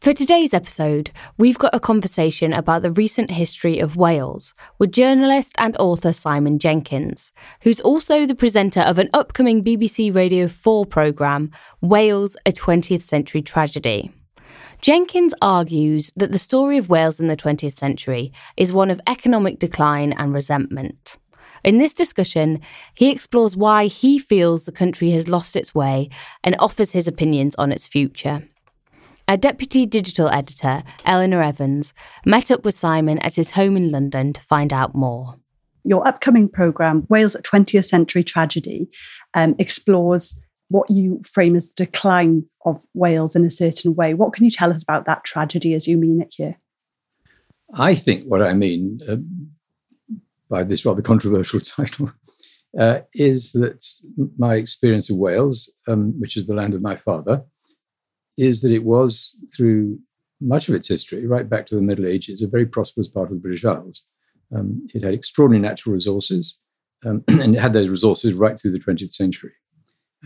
For today's episode, we've got a conversation about the recent history of Wales with journalist and author Simon Jenkins, who's also the presenter of an upcoming BBC Radio 4 programme, Wales, a 20th Century Tragedy. Jenkins argues that the story of Wales in the 20th century is one of economic decline and resentment. In this discussion, he explores why he feels the country has lost its way and offers his opinions on its future. Our deputy digital editor, Eleanor Evans, met up with Simon at his home in London to find out more. Your upcoming programme, Wales at 20th Century Tragedy, um, explores what you frame as the decline of Wales in a certain way. What can you tell us about that tragedy as you mean it here? I think what I mean uh, by this rather controversial title uh, is that my experience of Wales, um, which is the land of my father, is that it was, through much of its history, right back to the Middle Ages, a very prosperous part of the British Isles. Um, it had extraordinary natural resources, um, and it had those resources right through the 20th century.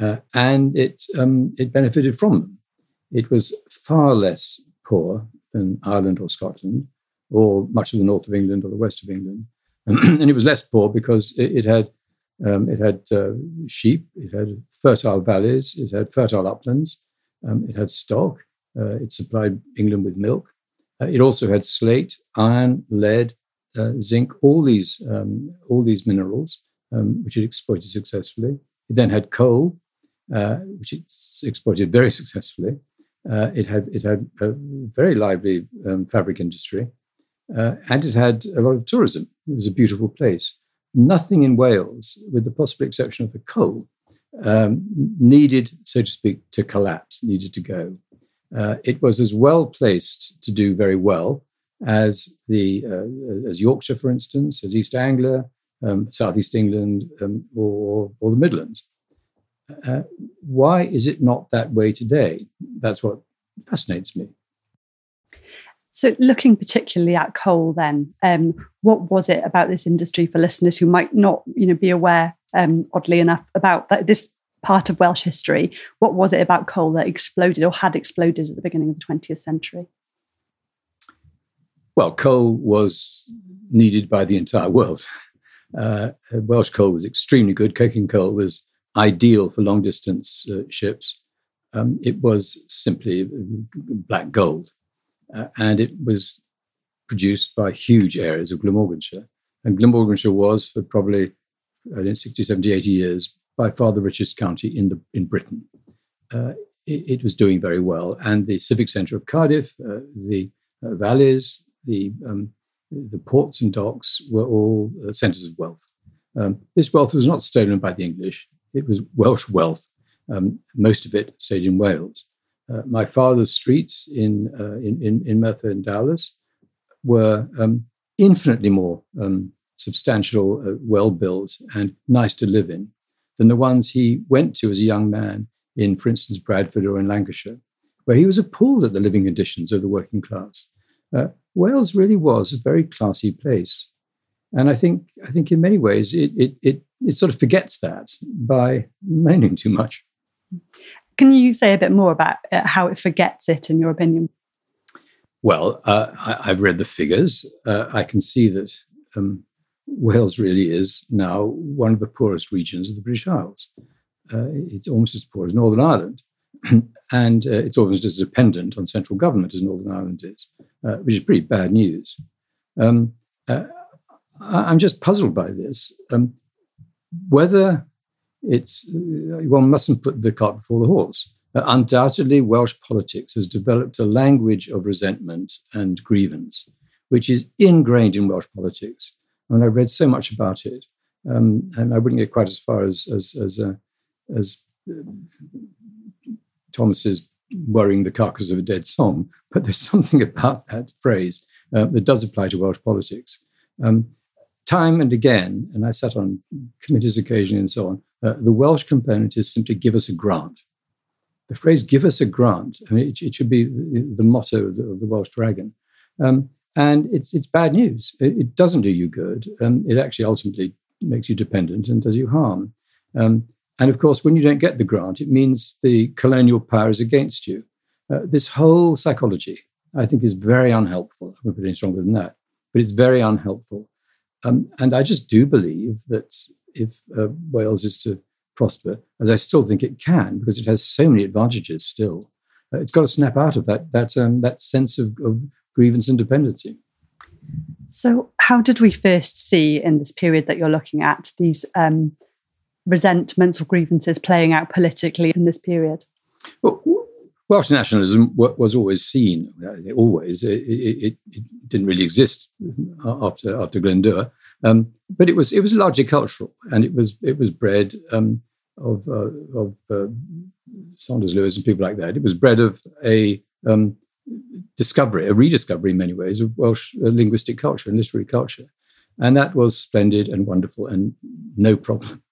Uh, and it, um, it benefited from them. It was far less poor than Ireland or Scotland, or much of the north of England or the west of England. and it was less poor because it, it had, um, it had uh, sheep, it had fertile valleys, it had fertile uplands, um, it had stock. Uh, it supplied England with milk. Uh, it also had slate, iron, lead, uh, zinc, all these um, all these minerals, um, which it exploited successfully. It then had coal, uh, which it exploited very successfully. Uh, it had it had a very lively um, fabric industry, and it had a lot of tourism. It was a beautiful place. Nothing in Wales, with the possible exception of the coal, um, needed, so to speak, to collapse, needed to go. Uh, it was as well placed to do very well as the uh, as Yorkshire, for instance, as East Anglia, um, Southeast England, um, or, or the Midlands. Uh, why is it not that way today? That's what fascinates me. So, looking particularly at coal, then, um, what was it about this industry for listeners who might not, you know, be aware, um, oddly enough, about that, this part of Welsh history? What was it about coal that exploded or had exploded at the beginning of the 20th century? Well, coal was needed by the entire world. Uh, Welsh coal was extremely good. Coking coal was ideal for long distance uh, ships. Um, it was simply black gold, uh, and it was produced by huge areas of Glamorganshire. And Glamorganshire was, for probably I don't know, 60, 70, 80 years, by far the richest county in, the, in Britain. Uh, it, it, was doing very well. And the civic centre of Cardiff, uh, the uh, valleys, the, um, the ports and docks were all uh, centres of wealth. Um, this wealth was not stolen by the English, it was Welsh wealth. Um, most of it stayed in Wales. Uh, my father's streets in, uh, in, in, in Merthyr and Dowlais were um, infinitely more um, substantial, uh, well built, and nice to live in than the ones he went to as a young man in, for instance, Bradford or in Lancashire, where he was appalled at the living conditions of the working class. Uh, Wales really was a very classy place. And I think, I think in many ways, it, it, it, it sort of forgets that by moaning too much. Can you say a bit more about uh, how it forgets it, in your opinion? Well, uh, I, have read the figures. Uh, I can see that um, Wales really is now one of the poorest regions of the British Isles. Uh, it's almost as poor as Northern Ireland. and uh, it's almost as dependent on central government as Northern Ireland is, uh, which is pretty bad news. Um, uh, I'm just puzzled by this. Um, whether it's, uh, one mustn't put the cart before the horse. Uh, undoubtedly, Welsh politics has developed a language of resentment and grievance, which is ingrained in Welsh politics and I've read so much about it. Um, and I wouldn't get quite as far as as as, uh, as uh, Thomas's worrying the carcass of a dead song, but there's something about that phrase uh, that does apply to Welsh politics. Um, time and again, and I sat on committees occasionally and so on, uh, the Welsh component is simply give us a grant. The phrase give us a grant, I mean, it, it should be the, the motto of the, of the, Welsh dragon. Um, and it's it's bad news. It, it doesn't do you good. Um, it actually ultimately makes you dependent and does you harm. Um, and of course, when you don't get the grant, it means the colonial power is against you. Uh, this whole psychology, I think, is very unhelpful. I'm not put any stronger than that, but it's very unhelpful. Um, and I just do believe that if uh, Wales is to prosper, as I still think it can, because it has so many advantages still, uh, it's got to snap out of that that um, that sense of, of grievance and dependency. So, how did we first see in this period that you're looking at these um, resentments or grievances playing out politically in this period? Well, Welsh nationalism was always seen, uh, always. It, it, it didn't really exist after after Glyndŵr, um, but it was it was largely cultural, and it was it was bred um, of uh, of uh, Saunders Lewis and people like that. It was bred of a um, discovery, a rediscovery in many ways of Welsh uh, linguistic culture and literary culture. And that was splendid and wonderful and no problem.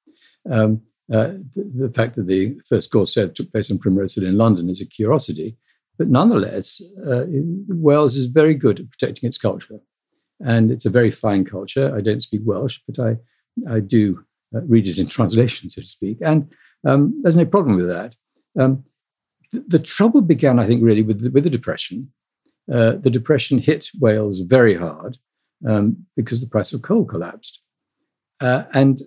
Um, uh, the, the, fact that the first Gorsedd took place on Primrose Hill in London is a curiosity. But nonetheless, uh, Wales is very good at protecting its culture. And it's a very fine culture. I don't speak Welsh, but I, I do uh, read it in translation, so to speak. And um, there's no problem with that. Um, the, trouble began, I think, really with the, with the Depression. Uh, the Depression hit Wales very hard um, because the price of coal collapsed. Uh, and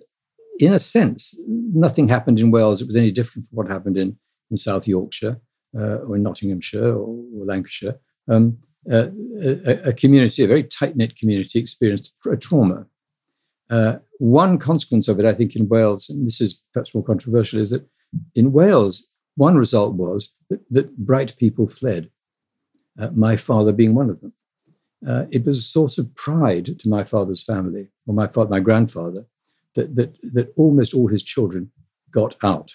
in a sense, nothing happened in Wales that was any different from what happened in, in South Yorkshire uh, or in Nottinghamshire or, or Lancashire. Um, a, a, community, a very tight knit community, experienced a trauma. Uh, one consequence of it, I think, in Wales, and this is perhaps more controversial, is that in Wales, one result was that, that bright people fled, uh, my father being one of them. Uh, it was a source of pride to my father's family, or my father, my grandfather, that, that, that almost all his children got out,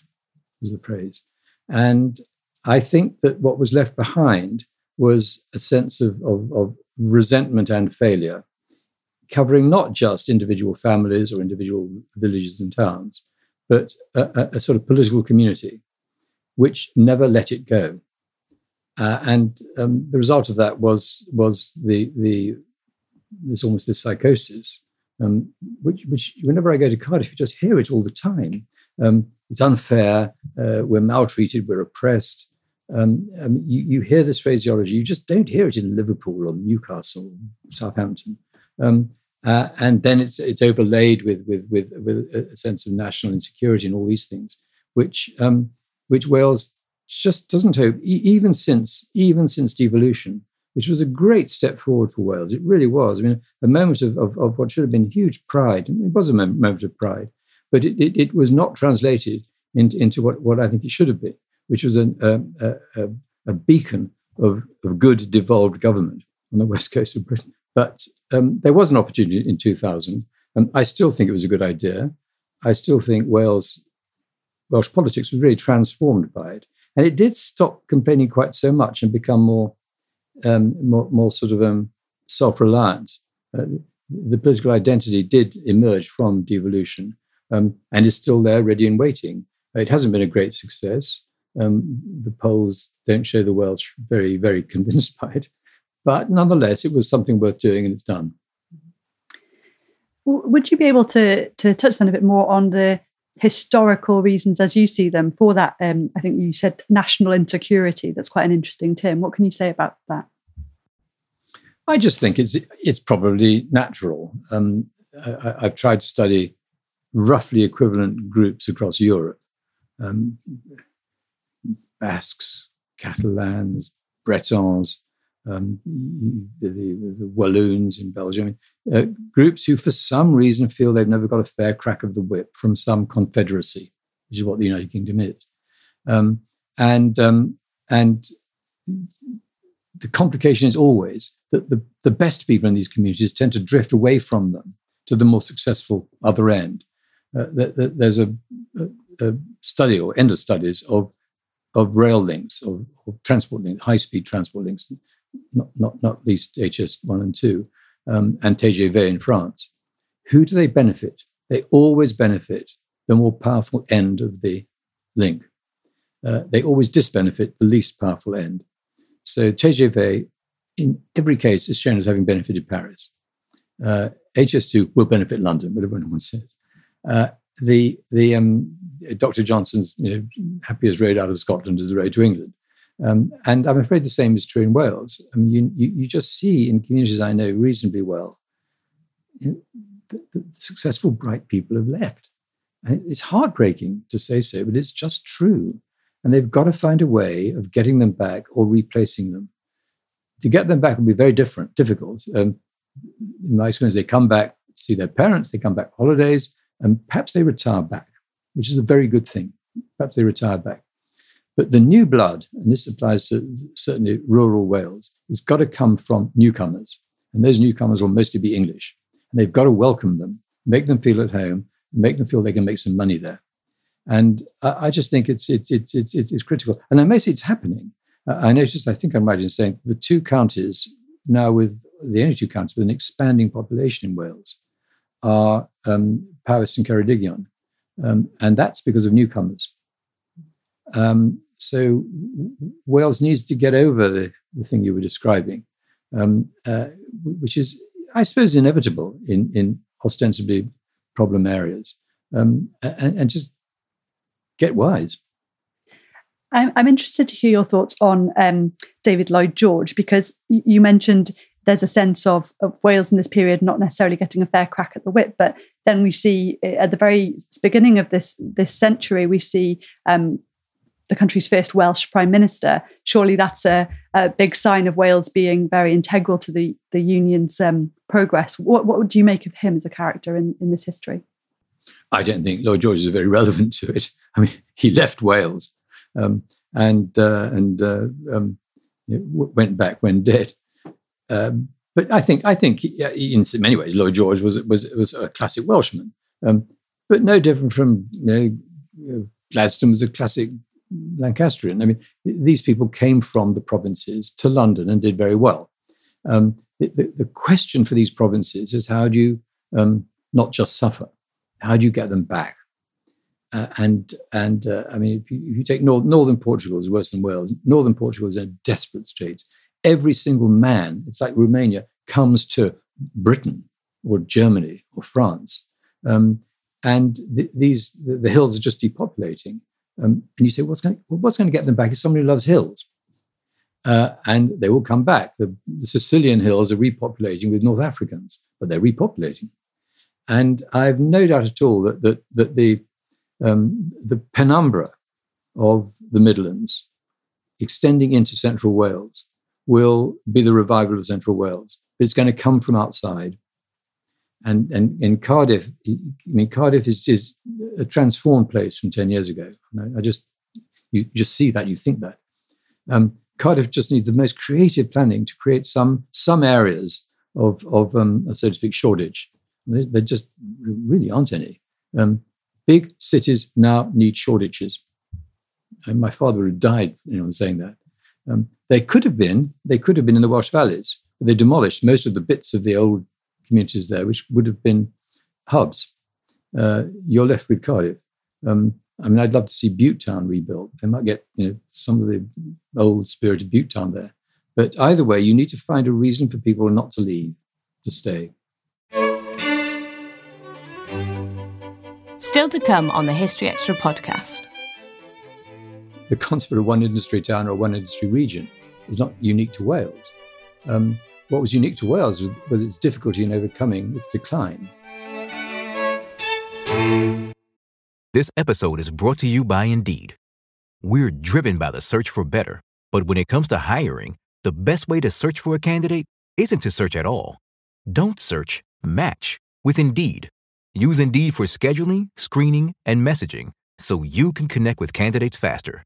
was the phrase. And I think that what was left behind was a sense of, of, of resentment and failure, covering not just individual families or individual villages and towns, but a, a, sort of political community which never let it go. Uh, and um, the result of that was was the the this almost this psychosis, um, which which whenever I go to Cardiff, you just hear it all the time. Um, it's unfair. Uh, we're maltreated. We're oppressed. Um, um, you, you, hear this phraseology. You just don't hear it in Liverpool or Newcastle, or Southampton. Um, uh, and then it's it's overlaid with with with with a sense of national insecurity and all these things, which um, which Wales just doesn't hope even since even since devolution, which was a great step forward for Wales. It really was. I mean, a moment of of, of what should have been huge pride. It was a moment of pride, but it, it, it was not translated into, into what, what I think it should have been, which was an, a, a, a beacon of, of good devolved government on the west coast of Britain. But um, there was an opportunity in 2000, and I still think it was a good idea. I still think Wales, Welsh politics was really transformed by it, and it did stop complaining quite so much and become more, um, more, more sort of um, self-reliant. Uh, the political identity did emerge from devolution um, and is still there, ready and waiting. It hasn't been a great success. Um, the polls don't show the Welsh very, very convinced by it. But nonetheless, it was something worth doing and it's done. Would you be able to, to touch then a bit more on the historical reasons as you see them for that? Um, I think you said national insecurity. That's quite an interesting term. What can you say about that? I just think it's it's probably natural. Um, I, have tried to study roughly equivalent groups across Europe: um, Basques, Catalans, Bretons, um, the, the, the, Walloons in Belgium, uh, groups who, for some reason, feel they've never got a fair crack of the whip from some confederacy, which is what the United Kingdom is, um, and um, and the complication is always that the, the best people in these communities tend to drift away from them to the more successful other end. Uh, there's a, a, a, study or end of studies of of rail links or, or transport links, high speed transport links not, not, not least HS1 and 2, um, and TGV in France. Who do they benefit? They always benefit the more powerful end of the link. Uh, they always disbenefit the least powerful end. So TGV, in every case, is shown as having benefited Paris. Uh, HS2 will benefit London, whatever anyone says. Uh, the the um, Dr. Johnson's you know, happiest road out of Scotland is the road to England. Um, and I'm afraid the same is true in Wales. I mean, you, you, you just see in communities I know reasonably well, you know, the, the, successful, bright people have left. And it's heartbreaking to say so, but it's just true. And they've got to find a way of getting them back or replacing them. To get them back will be very different, difficult. Um, in my experience, they come back, see their parents, they come back holidays, and perhaps they retire back, which is a very good thing. Perhaps they retire back. But the new blood, and this applies to certainly rural Wales, it's got to come from newcomers. And those newcomers will mostly be English. And they've got to welcome them, make them feel at home, make them feel they can make some money there. And I, just think it's, it's, it's, it's, it's critical. And I may say it's happening. I noticed, I think I'm right in saying the two counties now with the only two counties with an expanding population in Wales are um, Powys and Ceredigion. Um, and that's because of newcomers. Um, so Wales needs to get over the, the thing you were describing, um, uh, which is, I suppose, inevitable in, in ostensibly problem areas, um, and, and, just get wise. I'm, I'm, interested to hear your thoughts on um, David Lloyd George because you mentioned there's a sense of, of, Wales in this period not necessarily getting a fair crack at the whip, but then we see at the very beginning of this this century, we see um, the country's first Welsh prime minister. Surely that's a, a big sign of Wales being very integral to the, the union's um, progress. What, what would you make of him as a character in, in this history? I don't think Lloyd George is very relevant to it. I mean, he left Wales um, and uh, and uh, um, went back when dead. Um, but I think I think in many ways Lloyd George was was was a classic Welshman, um, but no different from you know, Gladstone was a classic Lancastrian. I mean, these people came from the provinces to London and did very well. Um, the, the, the, question for these provinces is how do you um, not just suffer? How do you get them back? uh, and and uh, I mean, if you, if you take North, northern Portugal is worse than Wales. Northern Portugal is in a desperate state. Every single man, it's like Romania, comes to Britain or Germany or France, um, and th- these the, the, hills are just depopulating. Um, and you say, what's going what's to get them back? Is somebody who loves hills, uh, and they will come back. The, the Sicilian hills are repopulating with North Africans, but they're repopulating. And I've no doubt at all that that, that the um, the penumbra of the Midlands, extending into central Wales, will be the revival of central Wales. But it's going to come from outside. And, and in Cardiff, I mean, Cardiff is, is a transformed place from 10 years ago. I, just, you just see that, you think that. Um, Cardiff just needs the most creative planning to create some, some areas of, of um, so to speak, shortage. There, there just really aren't any. Um, Big cities now need shortages. And my father had died, you know, saying that. Um, they could have been, they could have been in the Welsh valleys, they demolished most of the bits of the old communities there, which would have been hubs. Uh, you're left with Cardiff. Um, I mean, I'd love to see Butetown rebuilt. They might get you know some of the old spirit of Butetown there. But either way, you need to find a reason for people not to leave, to stay. Still to come on the History Extra podcast. The concept of one industry town or one industry region is not unique to Wales. Um, what was unique to Wales was, was its difficulty in overcoming its decline. This episode is brought to you by Indeed. We're driven by the search for better, but when it comes to hiring, the best way to search for a candidate isn't to search at all. Don't search, match with Indeed. Use Indeed for scheduling, screening, and messaging so you can connect with candidates faster.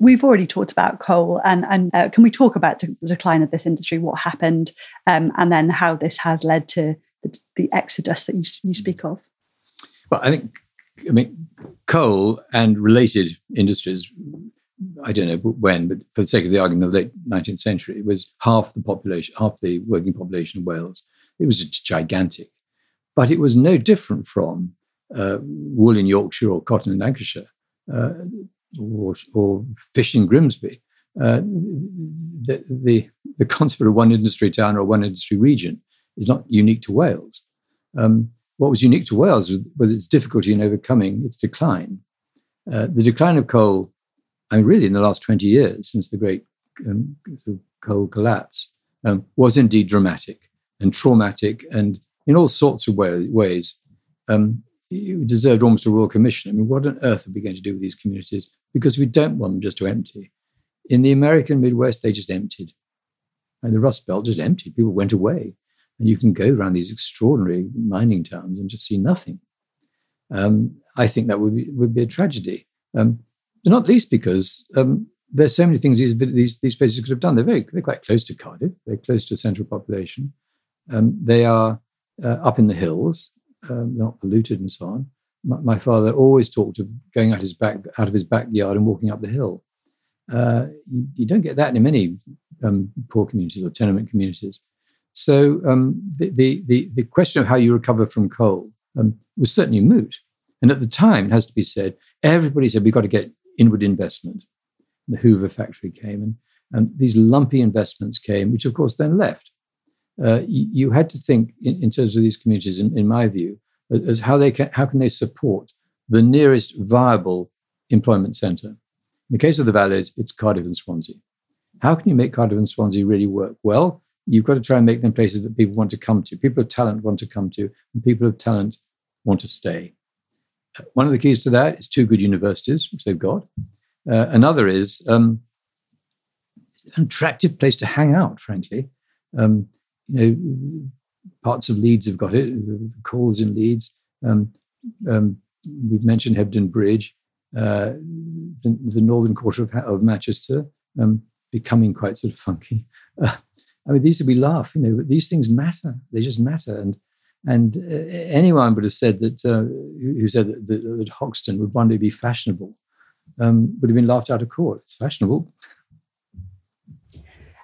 We've already talked about coal, and and uh, can we talk about the decline of this industry, what happened, um, and then how this has led to the, the exodus that you, you speak of? Well, I think, I mean, coal and related industries I don't know when, but for the sake of the argument of the late 19th century, it was half the population, half the working population of Wales. It was gigantic. But it was no different from uh, wool in Yorkshire or cotton in Lancashire uh, or, or, Grimsby. Uh, the, the, the, concept of one industry town or one industry region is not unique to Wales. Um, what was unique to Wales was, was, its difficulty in overcoming its decline. Uh, the decline of coal I mean, really in the last 20 years, since the great um, coal collapse, um, was indeed dramatic and traumatic and in all sorts of way, ways. Um, you deserved almost a royal commission. I mean, what on earth are we going to do with these communities because we don't want them just to empty. In the American Midwest, they just emptied. And the Rust Belt just emptied. People went away. And you can go around these extraordinary mining towns and just see nothing. Um, I think that would be, would be a tragedy. Um, not least because um, there's so many things these, these, these places could have done. They're very they're quite close to Cardiff. They're close to a central population. Um, they are uh, up in the hills, um, not polluted and so on. My, father always talked of going out his back out of his backyard and walking up the hill. Uh, you, you, don't get that in many um, poor communities or tenement communities. So um, the, the, the the question of how you recover from coal um, was certainly moot. And at the time, it has to be said, everybody said we've got to get inward investment. The Hoover factory came, and, and these lumpy investments came, which of course then left. Uh, you, you, had to think in, in, terms of these communities, in, in my view, as how they can, how can they support the nearest viable employment centre. In the case of the valleys, it's Cardiff and Swansea. How can you make Cardiff and Swansea really work? Well, you've got to try and make them places that people want to come to. People of talent want to come to, and people of talent want to stay. One of the keys to that is two good universities, which they've got. Uh, another is um, an attractive place to hang out, frankly. Um, you know, parts of Leeds have got it, calls in Leeds. Um, um, we've mentioned Hebden Bridge, uh, the, the, northern quarter of, of Manchester, um, becoming quite sort of funky. Uh, I mean, these we laugh, you know, but these things matter. They just matter. And and uh, anyone would have said that, uh, who said that, that, that, Hoxton would one day be fashionable, um, would have been laughed out of court. It's fashionable.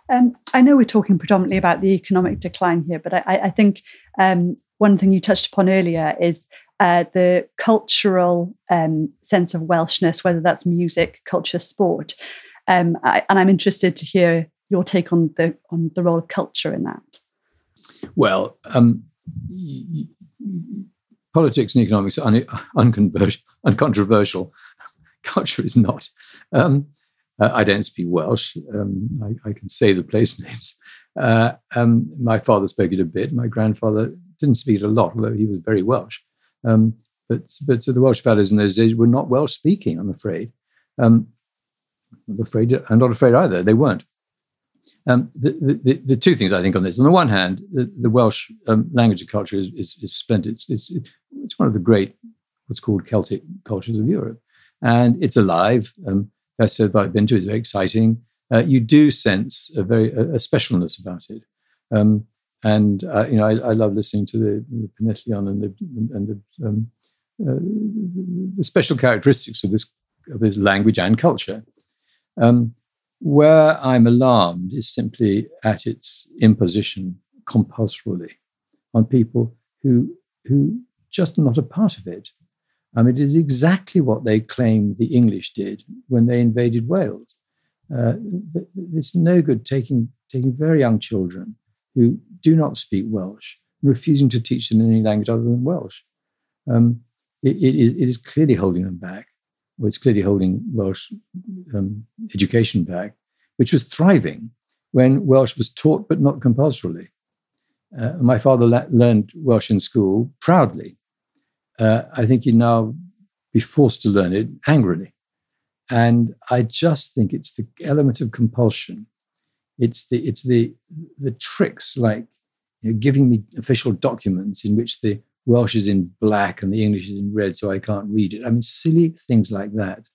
Um, I know we're talking predominantly about the economic decline here, but I, I think um, one thing you touched upon earlier is uh, the cultural um, sense of Welshness, whether that's music, culture, sport. Um, I, and I'm interested to hear your take on the on the role of culture in that. Well, um, politics and economics are un- uncontroversial. Culture is not. Um, uh, I don't speak Welsh. Um, I, I, can say the place names. Uh, um, my father spoke it a bit. My grandfather didn't speak it a lot, although he was very Welsh. Um, but but the Welsh fellows in those days were not Welsh speaking. I'm afraid. Um, I'm afraid. I'm not afraid either. They weren't. Um, the, the, the, two things I think on this. On the one hand, the, the Welsh um, language and culture is, is, is splendid. It's, it's, it's, one of the great, what's called Celtic cultures of Europe. And it's alive. Um, best that I've been to. It's very exciting. Uh, you do sense a very a, a specialness about it. Um, and uh, you know, I, I, love listening to the, the Penillion and the and the, um, uh, the special characteristics of this of this language and culture. Um, where I'm alarmed is simply at its imposition compulsorily on people who, who just not a part of it. It is exactly what they claim the English did when they invaded Wales. Uh, it's no good taking, taking very young children who do not speak Welsh and refusing to teach them any language other than Welsh. Um, it, it, it is clearly holding them back or it's clearly holding Welsh um, education back, which was thriving when Welsh was taught but not compulsorily. Uh, my father la- learned Welsh in school proudly. Uh, I think you'd now be forced to learn it angrily. And I just think it's the element of compulsion. It's the it's the the tricks like you know, giving me official documents in which the Welsh is in black and the English is in red, so I can't read it. I mean, silly things like that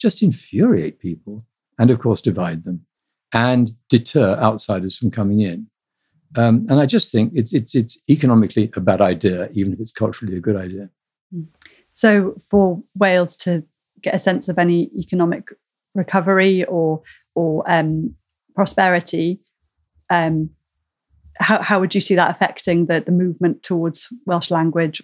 just infuriate people and, of course, divide them and deter outsiders from coming in. Um, and I just think it's, it's, it's economically a bad idea, even if it's culturally a good idea. So, for Wales to get a sense of any economic recovery or or um, prosperity, um, how, how would you see that affecting the, the movement towards Welsh language?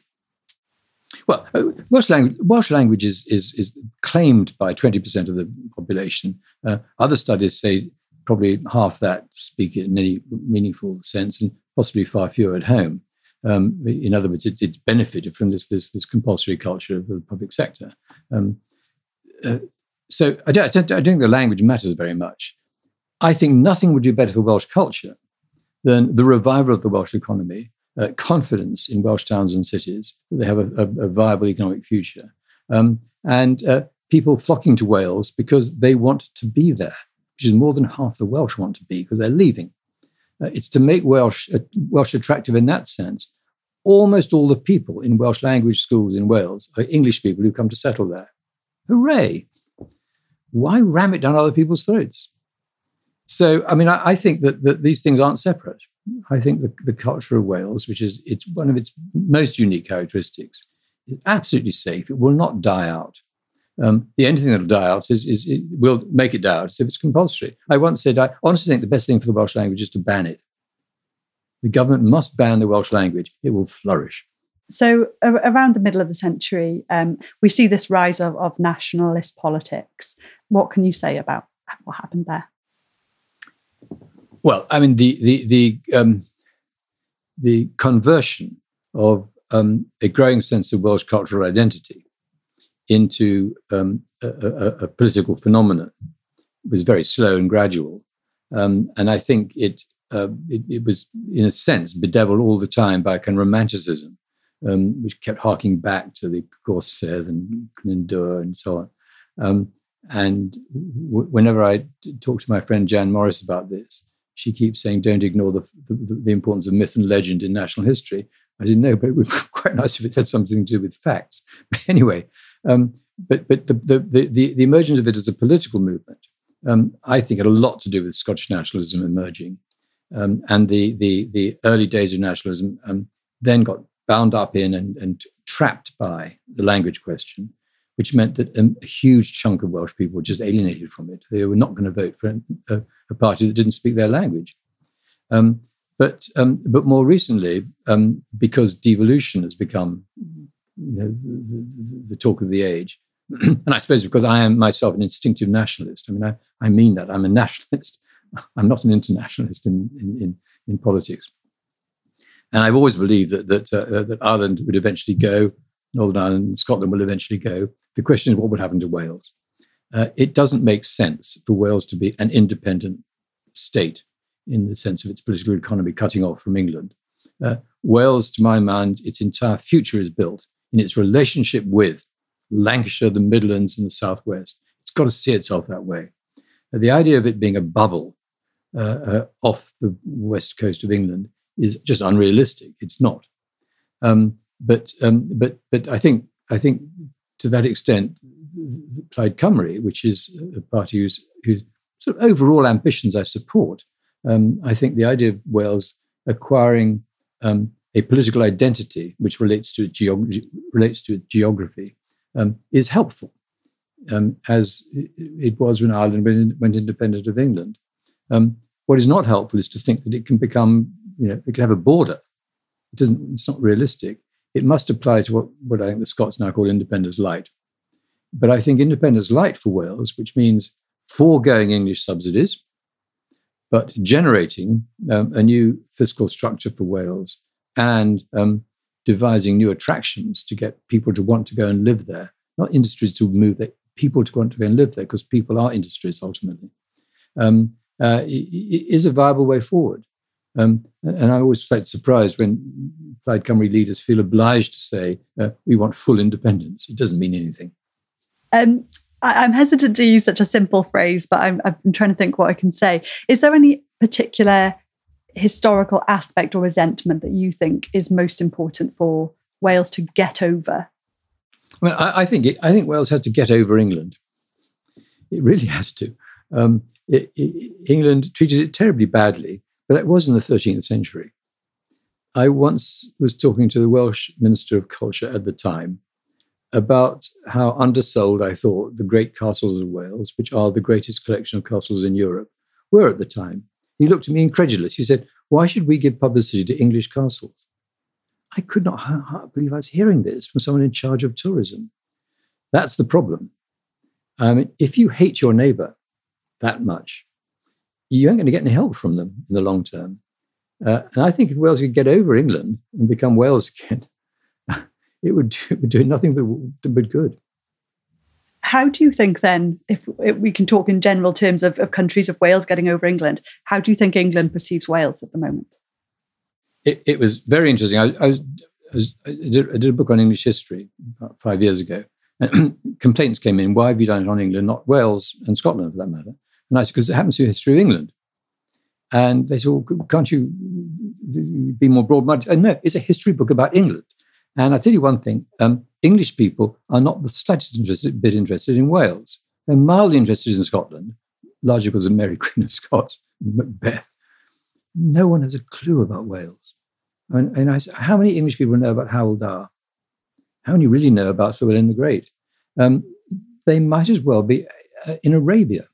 Well, uh, Welsh language, Welsh language is, is, is claimed by 20% of the population. Uh, other studies say probably half that speak it in any meaningful sense, and possibly far fewer at home. Um, in other words, it, it's benefited from this, this, this compulsory culture of the public sector. Um, uh, so I don't, I don't think the language matters very much. I think nothing would do better for Welsh culture than the revival of the Welsh economy, uh, confidence in Welsh towns and cities that they have a, a, a viable economic future, um, and uh, people flocking to Wales because they want to be there, which is more than half the Welsh want to be because they're leaving. Uh, it's to make Welsh, uh, Welsh attractive in that sense. Almost all the people in Welsh language schools in Wales are English people who come to settle there. Hooray! Why ram it down other people's throats? So, I mean, I, I think that, that these things aren't separate. I think the, the culture of Wales, which is it's one of its most unique characteristics, is absolutely safe. It will not die out. Um, the only thing that'll die out is, is it will make it die out if it's compulsory. I once said, I honestly think the best thing for the Welsh language is to ban it. The government must ban the Welsh language. It will flourish. So, around the middle of the century, um, we see this rise of, of nationalist politics. What can you say about what happened there? Well, I mean, the the the um, the conversion of um, a growing sense of Welsh cultural identity into um, a, a, a, political phenomenon was very slow and gradual, um, and I think it, uh, it, it was, in a sense, bedeviled all the time by a kind of romanticism, um, which kept harking back to the Gorsedd and Glyndŵr and so on. Um, and w- whenever I talk to my friend Jan Morris about this, she keeps saying, don't ignore the, the, the, importance of myth and legend in national history. I said, no, but it would be quite nice if it had something to do with facts. But anyway, um, but, but the, the, the, the, emergence of it as a political movement, um, I think, had a lot to do with Scottish nationalism emerging. Um, and the, the, the early days of nationalism um, then got bound up in and, and trapped by the language question which meant that a, a, huge chunk of Welsh people were just alienated from it. They were not going to vote for a, a party that didn't speak their language. Um, but um, but more recently, um, because devolution has become you know, the, the, the, talk of the age, and I suppose because I am myself an instinctive nationalist. I mean, I, I mean that I'm a nationalist. I'm not an internationalist in in, in, in politics. And I've always believed that that, uh, that Ireland would eventually go, Northern Ireland and Scotland will eventually go. The question is, what would happen to Wales? Uh, it doesn't make sense for Wales to be an independent state in the sense of its political economy cutting off from England. Uh, Wales, to my mind, its entire future is built in its relationship with Lancashire, the Midlands, and the Southwest. It's got to see itself that way. The idea of it being a bubble uh, uh, off the west coast of England is just unrealistic. It's not. Um, but um, but but I think I think to that extent, Plaid Cymru, which is a party whose, whose sort of overall ambitions I support, um, I think the idea of Wales acquiring um, a political identity which relates to geog- relates to geography um, is helpful, um, as it was when Ireland went, independent of England. Um, what is not helpful is to think that it can become, you know, it can have a border. It doesn't. It's not realistic it must apply to what, what I think the Scots now call independence light. But I think independence light for Wales, which means foregoing English subsidies, but generating um, a new fiscal structure for Wales and um, devising new attractions to get people to want to go and live there, not industries to move there, people to want to go and live there, because people are industries ultimately, um, uh, is a viable way forward. Um, and I always quite surprised when Plaid Cymru leaders feel obliged to say, uh, we want full independence. It doesn't mean anything. Um, I, am hesitant to use such a simple phrase, but I'm, I'm trying to think what I can say. Is there any particular historical aspect or resentment that you think is most important for Wales to get over? Mean, I, I think it, I think Wales has to get over England. It really has to. Um, it, it, England treated it terribly badly but it was in the 13th century. I once was talking to the Welsh Minister of Culture at the time about how undersold I thought the great castles of Wales, which are the greatest collection of castles in Europe, were at the time. He looked at me incredulous. He said, Why should we give publicity to English castles? I could not believe I was hearing this from someone in charge of tourism. That's the problem. Um, if you hate your neighbor that much, you ain't going to get any help from them in the long term. Uh, and I think if Wales could get over England and become Wales again, it would, it would do nothing but, but good. How do you think then, if, if we can talk in general terms of, of, countries of Wales getting over England, how do you think England perceives Wales at the moment? It, it was very interesting. I, I, was, I, I, did, I, did, a book on English history about five years ago, complaints came in, why have you done it on England, not Wales and Scotland for that matter? And I said, because it happens to be history of England. And they said, well, can't you be more broad-minded? And no, it's a history book about England. And I'll tell you one thing, um, English people are not the slightest interested, bit interested in Wales. They're mildly interested in Scotland, largely because of Mary Queen of Scots, and Macbeth. No one has a clue about Wales. And, and I said, how many English people know about Hywel Dda? How many really know about Llewellyn the Great? Um, they might as well be uh, in Arabia.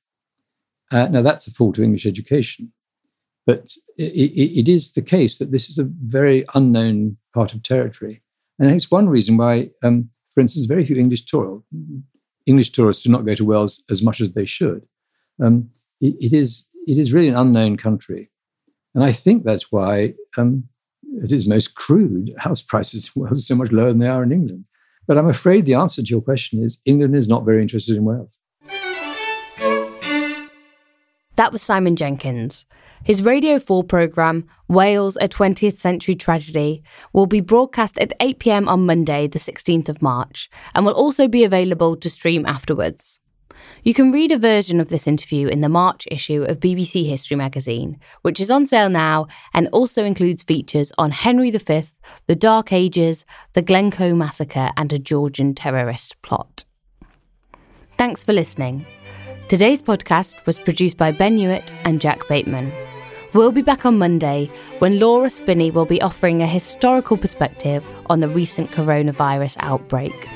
Uh, now, that's a fault of English education. But it, it, it is the case that this is a very unknown part of territory. And it's one reason why, um, for instance, very few English tourists, English tourists do not go to Wales as much as they should. Um, it, it is it is really an unknown country, and I think that's why um, it is most crude. House prices in Wales are so much lower than they are in England. But I'm afraid the answer to your question is England is not very interested in Wales. That was Simon Jenkins. His Radio 4 programme, Wales, a 20th Century Tragedy, will be broadcast at 8pm on Monday, the 16th of March, and will also be available to stream afterwards. You can read a version of this interview in the March issue of BBC History magazine, which is on sale now and also includes features on Henry V, the Dark Ages, the Glencoe Massacre, and a Georgian terrorist plot. Thanks for listening. Today's podcast was produced by Ben Hewitt and Jack Bateman. We'll be back on Monday when Laura Spinney will be offering a historical perspective on the recent coronavirus outbreak.